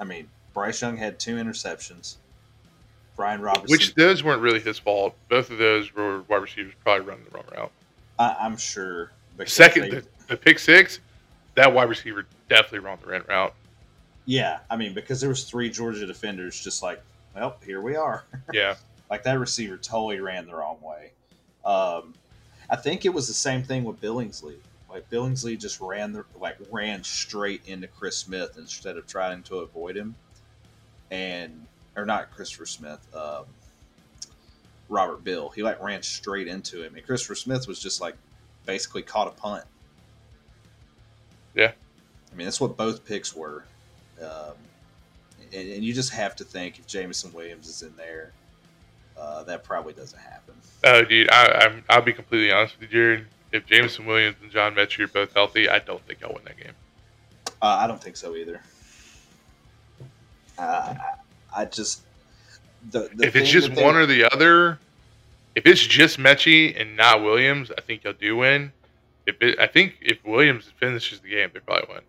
I mean, Bryce Young had two interceptions. Brian Robertson, Which those weren't really his fault. Both of those were wide receivers probably running the wrong route. I, I'm sure. Second, they- the, the pick six, that wide receiver definitely ran the right route. yeah, I mean, because there was three Georgia defenders, just like, well, here we are. Yeah. Like that receiver totally ran the wrong way. Um, I think it was the same thing with Billingsley. Like Billingsley just ran the like ran straight into Chris Smith instead of trying to avoid him, and or not Christopher Smith, um, Robert Bill. He like ran straight into him, and Christopher Smith was just like basically caught a punt. Yeah. I mean that's what both picks were, um, and, and you just have to think if Jameson Williams is in there uh, that probably doesn't happen. Oh, dude, I, I'm, I'll be completely honest with you, Jared. If Jameson Williams and John Metchie are both healthy, I don't think I'll win that game. Uh, I don't think so either. Uh, I, just the, the if it's just they- one or the other, if it's just Metchie and not Williams, I think you'll do win. If it, I think if Williams finishes the game, they probably win.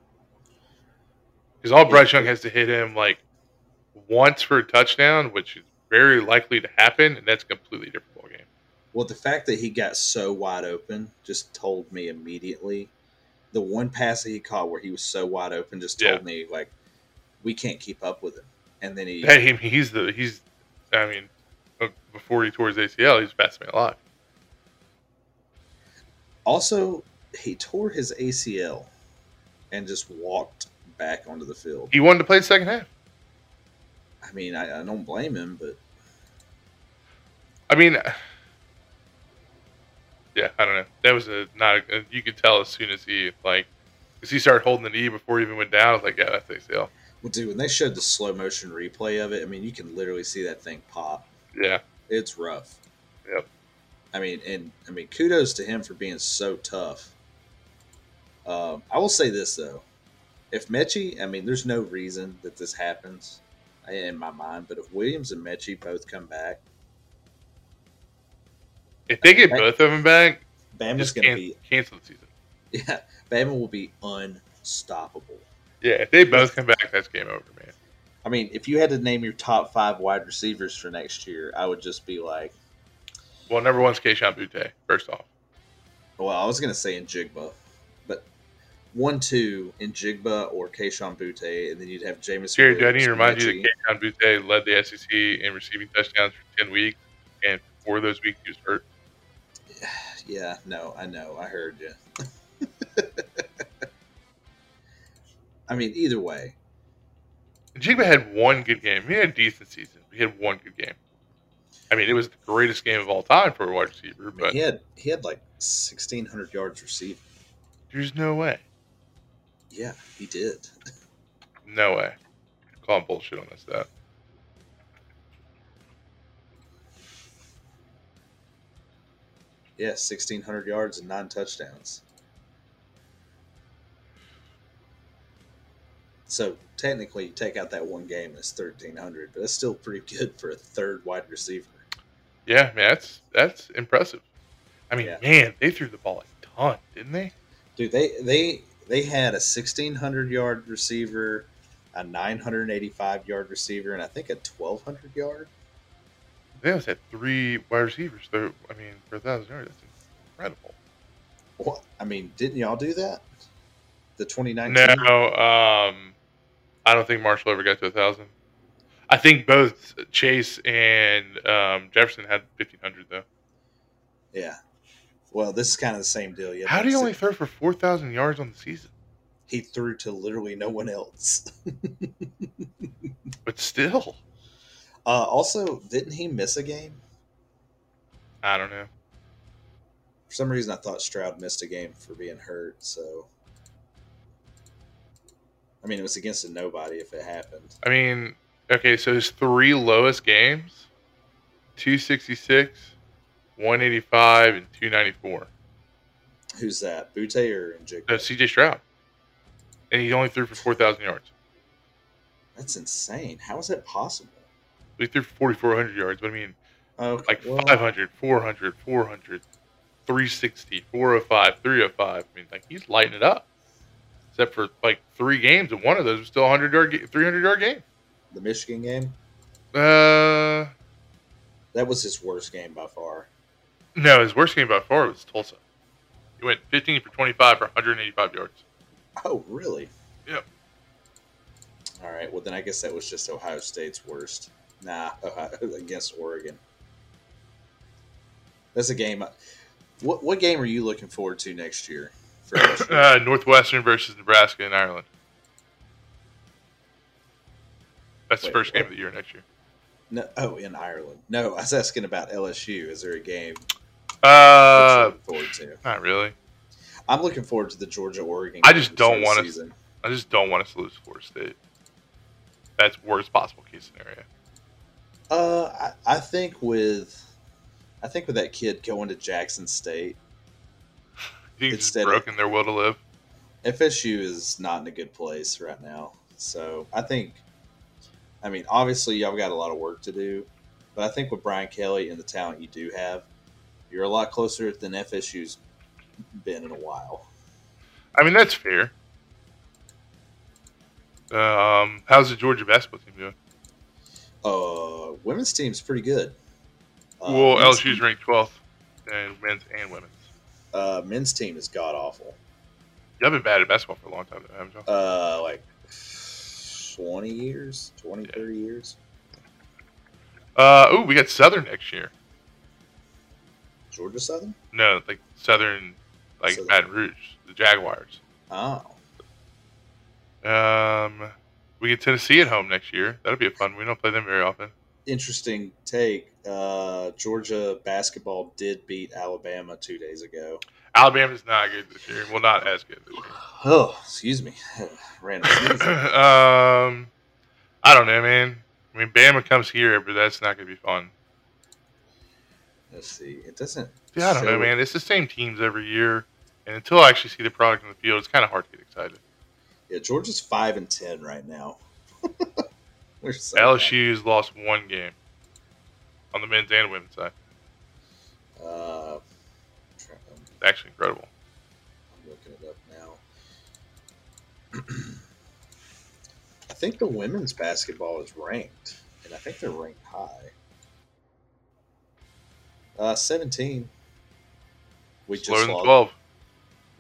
Because all Bryce Young has to hit him like once for a touchdown, which is very likely to happen, and that's completely different. Well, the fact that he got so wide open just told me immediately. The one pass that he caught where he was so wide open just told Yeah. me like we can't keep up with him. And then he Hey, he's the he's. I mean, uh, before he tore his ACL, he's the best man alive. also he tore his ACL and just walked back onto the field. He wanted to play the second half. I mean, I, I don't blame him, but I mean, yeah, I don't know. That was a not. A, you could tell as soon as he like, because he started holding the knee before he even went down. I was like, yeah, that's ACL. well, dude, when they showed the slow motion replay of it, I mean, you can literally see that thing pop. Yeah, It's rough. Yep. I mean, and I mean, kudos to him for being so tough. Um, I will say this though, if Metchie, I mean, there's no reason that this happens in my mind, but if Williams and Metchie both come back, if they get both of them back, Bama's just going to be cancel the season. yeah, Bama will be unstoppable. Yeah, if they both come back, that's game over, man. I mean, if you had to name your top five wide receivers for next year, I would just be like, Well, number one's Kayshon Boutte. First off, well, I was going to say Njigba, but one, two Njigba or Kayshon Boutte, and then you'd have Jameson. Jared, do I need to remind you that Kayshon Boutte led the SEC in receiving touchdowns for ten weeks, and for those weeks he was hurt. Yeah, no, I know. I heard you. I mean, either way, Njigba had one good game. He had a decent season. He had one good game. I mean, it was the greatest game of all time for a wide receiver, I mean, but he had he had like sixteen hundred yards receiving. there's no way. Yeah, he did. No way. Calling bullshit on this stat. Yeah, sixteen hundred yards and nine touchdowns. So technically, you take out that one game, it's thirteen hundred, but that's still pretty good for a third wide receiver. Yeah, man, that's that's impressive. I mean, Yeah. man, they threw the ball a ton, didn't they? Dude, they they they had a sixteen hundred yard receiver, a nine hundred eighty five yard receiver, and I think a twelve hundred yard. They almost had three wide receivers. So, I mean, for a thousand yards, that's incredible. What? I mean, didn't y'all do that? The twenty nineteen. No, um, I don't think Marshall ever got to a thousand. I think both Chase and um, Jefferson had fifteen hundred though. Yeah. Well, this is kind of the same deal. Yeah. How do you only throw for four thousand yards on the season? He threw to literally no one else. But still, Uh, also, didn't he miss a game? I don't know. For some reason, I thought Stroud missed a game for being hurt. So, I mean, it was against a nobody if it happened. I mean, okay, so his three lowest games 266, 185, and 294. Who's that? Boutte or Njigba? No, CJ Stroud. And he only threw for 4,000 yards. That's insane. How is that possible? He threw for 4,400 yards, but I mean, Okay, Like well, 500, 400, 400, 360, 405, 305. I mean, like he's lighting it up. Except for like three games, and one of those was still a 100 yard, 300 yard game. the Michigan game. Uh, That was his worst game by far. no, his worst game by far was Tulsa. He went 15 for 25 for 185 yards. Oh, really? Yep. All right. Well, then I guess that was just Ohio State's worst. Nah, against Oregon. That's a game. What what game are you looking forward to next year? For Uh, Northwestern versus Nebraska in Ireland. That's the Wait, first game what? of the year next year. no, oh, in Ireland. No, I was asking about LSU. Is there a game Uh, looking forward to? not really. I'm looking forward to the Georgia Oregon. I just don't wanna- I just don't want us to lose Florida State. That's worst possible case scenario. Uh, I, I think with, I think with that kid going to Jackson State, think it's of- broken their will to live. FSU is not in a good place right now. So I think, I mean, obviously y'all got a lot of work to do, but I think with Brian Kelly and the talent you do have, you're a lot closer than FSU's been in a while. I mean, that's fair. Um, how's the Georgia basketball team doing? Uh, women's team's pretty good. Uh, well, LSU's team- ranked 12th, and men's and women's. Uh, men's team is god awful. Y'all been bad at basketball for a long time, haven't you? Uh, like 20 years, 20, Yeah. 30 years. Uh, oh, we got Southern next year. Georgia Southern? No, like Southern, like Southern. Baton Rouge, the Jaguars. Oh. Um, we get Tennessee at home next year. That'll be a fun. We don't play them very often. Interesting take. Uh, Georgia basketball did beat Alabama two days ago. Alabama's not good this year. Well, not as good this year. Oh, excuse me. Random um, I don't know, man. I mean, Bama comes here, but that's not going to be fun. Let's see. It doesn't. Yeah, I don't know, man. It's the same teams every year, and until I actually see the product in the field, it's kind of hard to get excited. Yeah, Georgia's five and ten right now. So LSU's lost one game on the men's and women's side. Uh, It's actually incredible. I'm looking it up now. I think the women's basketball is ranked, and I think they're ranked high. Uh, seventeen. We Slower just than lost. 12.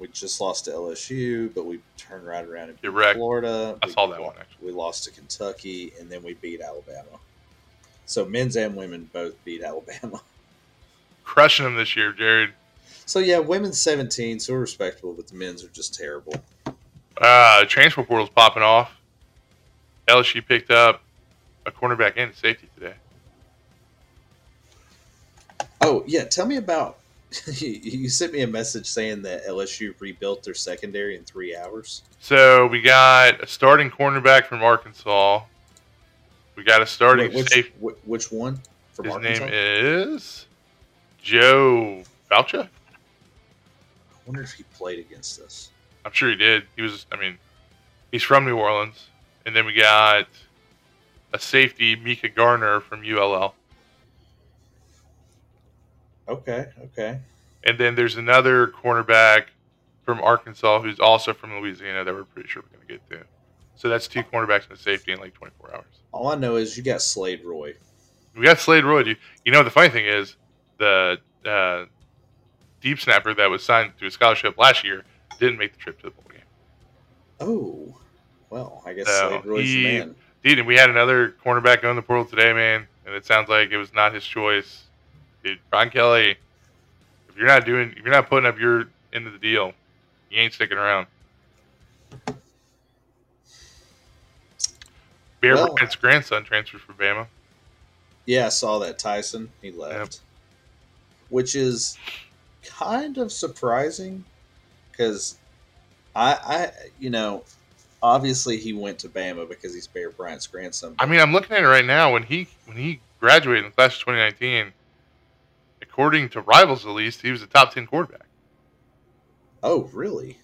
We just lost to LSU, but we turned right around and beat wrecked. Florida. I We saw that one, actually. We lost to Kentucky, and then we beat Alabama. So men's and women both beat Alabama. Crushing them this year, Jared. So yeah, women's seventeen, so respectable, but the men's are just terrible. Uh, transfer portal's popping off. LSU picked up a cornerback and a safety today. Oh yeah, tell me about. you sent me a message saying that LSU rebuilt their secondary in three hours. So we got a starting cornerback from Arkansas. We got a starting Wait, which, safety. wh- which one from His Arkansas? name is Joe Foucha. I wonder if he played against us. I'm sure he did. He was. I mean, he's from New Orleans. And then we got a safety, Mekhi Garner from ULL. Okay, okay. And then there's another cornerback from Arkansas who's also from Louisiana that we're pretty sure we're going to get to. So that's two cornerbacks and a safety in like 24 hours. All I know is you got Slade Roy. We got Slade Roy. You, you know, the funny thing is the uh, deep snapper that was signed to a scholarship last year didn't make the trip to the bowl game. Oh, well, I guess So, Slade Roy's he- the man. Dude, and we had another cornerback go in the portal today, man, and it sounds like it was not his choice. Dude, Brian Kelly, if you're not doing, if you're not putting up your end of the deal, you ain't sticking around. Bear Well- Bryant's grandson transfers for Bama. Yeah, I saw that Tyson. He left, which is kind of surprising because I, I, you know, obviously he went to Bama because he's Bear Bryant's grandson. I mean, I'm looking at it right now. When he when he graduated in the class of 2019, according to rivals at least, he was a top 10 quarterback oh, really?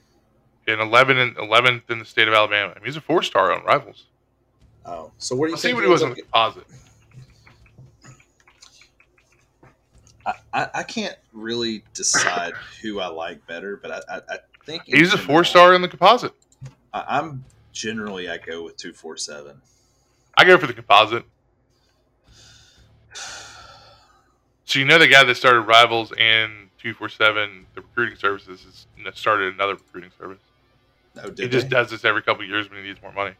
in 11 and 11th in the state of Alabama. I mean, he's a four star on rivals. Oh, so what do you Let's see what he was on the composite. I, I, I can't really decide who I like better, but I, I, I think in He's a four star in the composite. I, I'm generally I go with two four seven. I go for the composite. So you know the guy that started Rivals and two four seven, the recruiting services, has started another recruiting service. Oh, no, He did just does this every couple of years when he needs more money.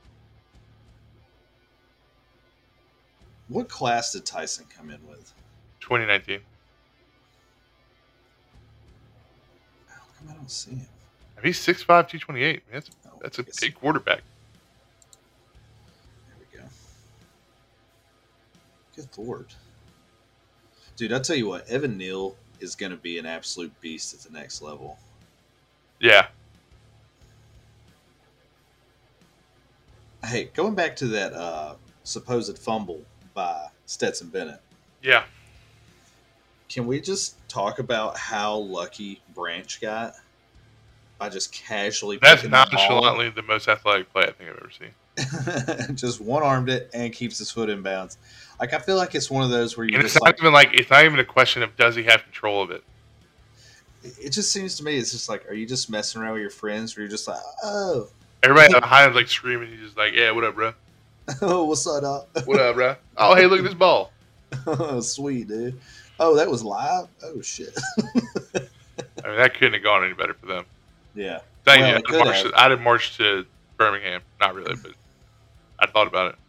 What class did Tyson come in with? 2019. How come I don't see him? I mean, he's 6'5", 228. Man, that's Oh, that's a big quarterback. There we go. Good lord. Dude, I'll tell you what, Evan Neal is going to be an absolute beast at the next level. Yeah, Hey, going back to that uh, supposed fumble by Stetson Bennett, yeah. can we just talk about how lucky Branch got by just casually That's picking the the most athletic play I think I've ever seen. just one armed it and keeps his foot in bounds. Like I feel like it's one of those where you And it's not like even like it's not even a question of does he have control of it. it just seems to me it's just like are you just messing around with your friends or you're just like oh Everybody behind him like screaming. He's just like, "Yeah, what up, bro? oh what's up dog? What up, bro? Oh, hey, look at this ball." oh sweet dude oh that was live oh shit I mean, that couldn't have gone any better for them. yeah Thank Well, you. I'd marched, have. I'd marched to Birmingham. Not really, but I thought about it.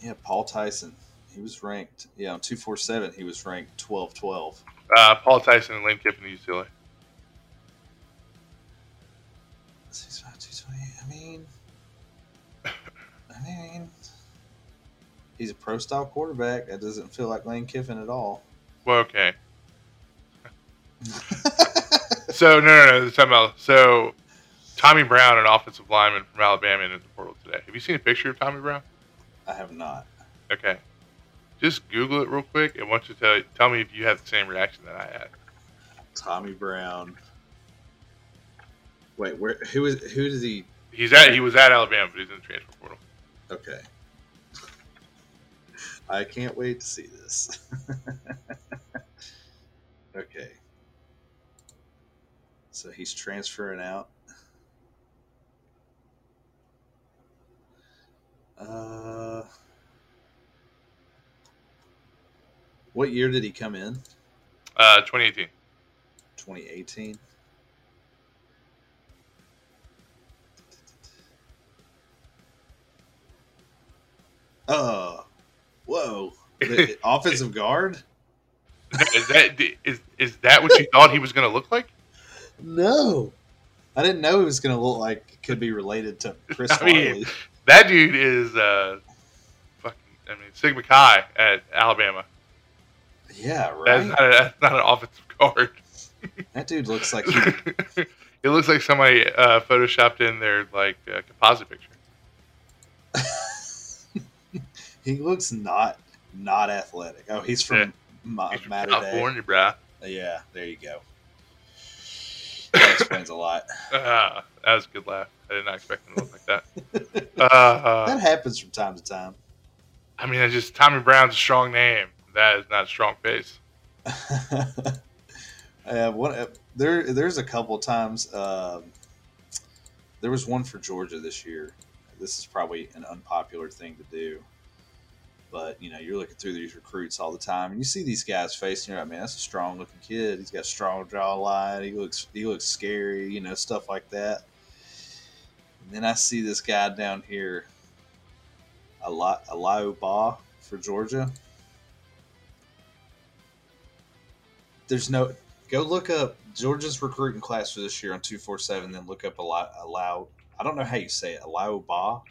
yeah Paul Tyson he was ranked yeah on two four seven he was ranked twelve twelve Uh, Paul Tyson and Lane Kiffin at UCLA. six five two twenty I mean I mean he's a pro style quarterback that doesn't feel like Lane Kiffin at all. Well, okay. So no, no, no. Time out. So Tommy Brown, an offensive lineman from Alabama, in the portal today. Have you seen a picture of Tommy Brown? I have not. Okay. Just Google it real quick, and want you to tell, tell me if you have the same reaction that I had. Tommy Brown. Wait, where? Who is? Who does he? He's at he was at Alabama, but he's in the transfer portal. Okay. I can't wait to see this. okay. So he's transferring out. Uh, what year did he come in? Uh, 2018. 2018. Oh, whoa! The offensive guard? Is that is is that what you thought he was going to look like? No, I didn't know he was going to look like it could be related to Chris I mean, Farley. That dude is uh, fucking. I mean, Sigma Chi at Alabama. Yeah, That's right. not, a, that's not an offensive guard. That dude looks like he. it looks like somebody uh, photoshopped in their like uh, composite picture. he looks not not athletic. Oh, he's from Yeah. Ma- He's from California, bruh. Yeah, there you go. Explains a lot. Uh, that was a good laugh. I did not expect him to look like that. Uh, that happens from time to time. I mean, it's just Tommy Brown's a strong name. That is not a strong face. uh, one, uh, there, there's a couple times. Um, there was one for Georgia this year. This is probably an unpopular thing to do, but you know, you're looking through these recruits all the time, and you see these guys facing. You're like, man, that's a strong looking kid. He's got a strong jawline. He looks, he looks scary. You know, stuff like that. And then I see this guy down here, a lot, Aliou Bah for Georgia. There's no go look up Georgia's recruiting class for this year on two four seven. Then look up allow allow. I don't know how you say it. Aliou Bah.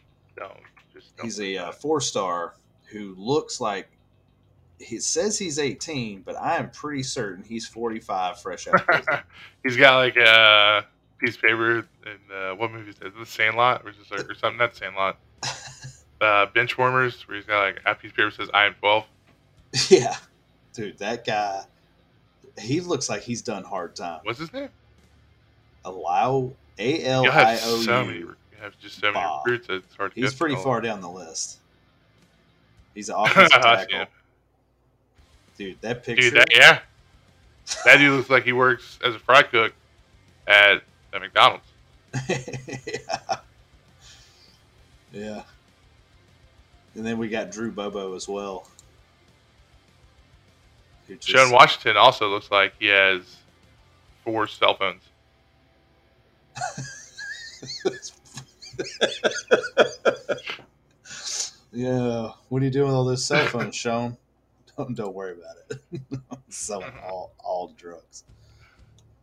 Just He's a uh, four star who looks like he says he's 18, but I am pretty certain he's 45 fresh out of prison. He's got like a piece of paper in uh, what movie is it? The Sandlot, or, is like, or something? Not Sandlot. Uh, bench warmers, where he's got like a piece of paper says "I am 12. yeah, dude, that guy. He looks like he's done hard time. What's his name? Allow A L have so many. You have just so many Bob. recruits. It's hard to He's pretty far down the list. He's an offensive tackle. him. dude, that picture. Dude, that, yeah. That dude looks like he works as a fry cook at, at McDonald's. yeah. yeah. And then we got Drew Bobo as well. just- Sean Washington also looks like he has four cell phones. yeah. What are you doing with all those cell phones, Sean? Don't, don't worry about it. I'm selling all all drugs.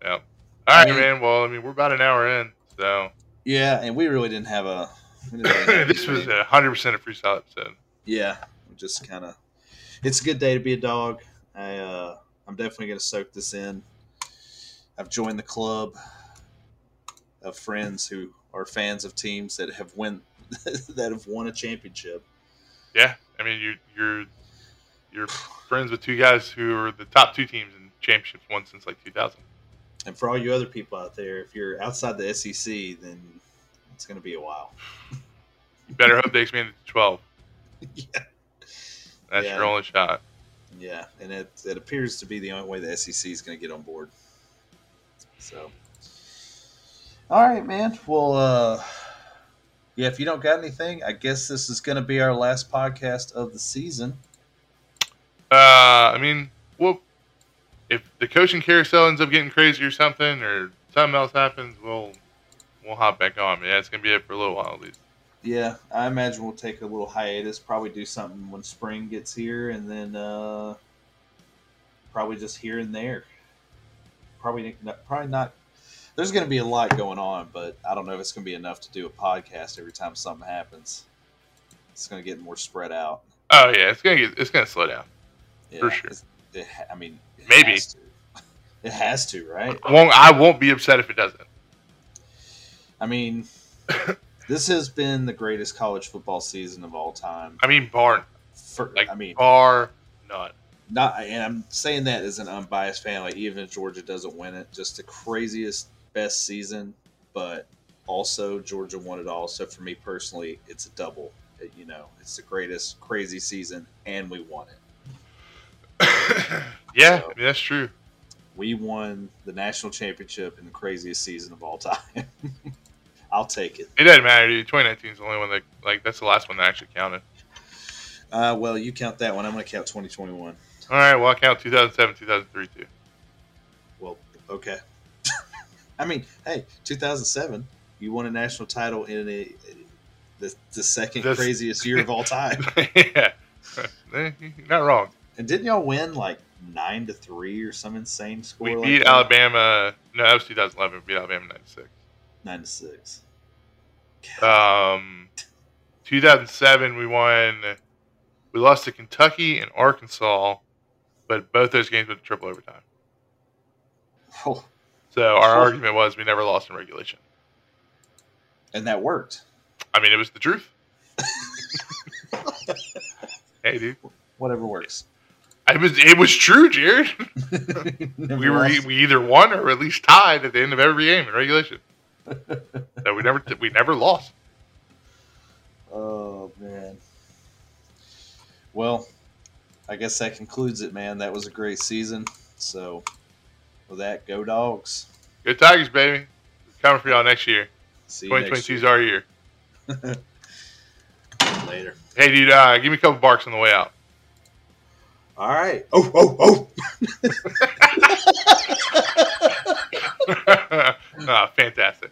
Yep. All right, mean- man. Well, I mean, we're about an hour in, so Yeah, and we really didn't have a. didn't really this was a hundred percent a freestyle episode. Yeah, We just kind of. It's a good day to be a dog. I uh, I'm definitely gonna soak this in. I've joined the club of friends who are fans of teams that have win that have won a championship. Yeah, I mean, you you're you're friends with two guys who are the top two teams in championships won since like 2000. And for all you other people out there, if you're outside the SEC, then it's gonna be a while. You better hope they expand it to 12. yeah. That's Yeah. your only shot. Yeah, and it, it appears to be the only way the SEC is going to get on board. So, all right, man. Well, uh, yeah, if you don't got anything, I guess this is going to be our last podcast of the season. Uh, I mean, well, if the coaching carousel ends up getting crazy or something, or something else happens, we'll we'll hop back on. Yeah, it's gonna be it for a little while at least. Yeah, I imagine we'll take a little hiatus, probably do something when spring gets here, and then uh, probably just here and there. Probably not, probably not. There's going to be a lot going on, but I don't know if it's going to be enough to do a podcast every time something happens. It's going to get more spread out. Oh yeah, it's gonna get it's gonna slow down. Yeah, For sure. It, I mean, it Maybe. has to. It has to, right? I won't I won't be upset if it doesn't. I mean, this has been the greatest college football season of all time. I mean, bar For, like I mean, bar none. not and I'm saying that as an unbiased fan. Like even if Georgia doesn't win it, just the craziest, best season. But also Georgia won it all. So for me personally, it's a double. It- you know, it's the greatest, crazy season, and we won it. yeah, So- that's true. We won the national championship in the craziest season of all time. I'll take it. It doesn't matter, dude. 2019 is the only one that like that's the last one that actually counted. Uh, well, you count that one. I'm going to count 2021. All right, well I count 2007, 2003 too. Well, okay. I mean, hey, 2007, you won a national title in a the, the second craziest year of all time. yeah, Eh, not wrong. and didn't y'all win like nine to three or some insane score? We like beat that? Alabama. No, that was 2011. We beat Alabama 96. nine to six. Um, 2007, we won. We lost to Kentucky and Arkansas, but both those games went to triple overtime. Oh, So our argument was we never lost in regulation. and that worked. I mean, it was the truth. hey, dude, Whatever works. it was it was true, Jared. We were lost. we either won or at least tied at the end of every game in regulation. so we never we never lost. Oh man. Well, I guess that concludes it, man. That was a great season. So, with that, go dogs. Go Tigers, baby. Coming for y'all next year. See you next 2022 is our year. year. later. Hey, dude, uh, give me a couple barks on the way out. All right. Oh, oh, oh. ah, fantastic.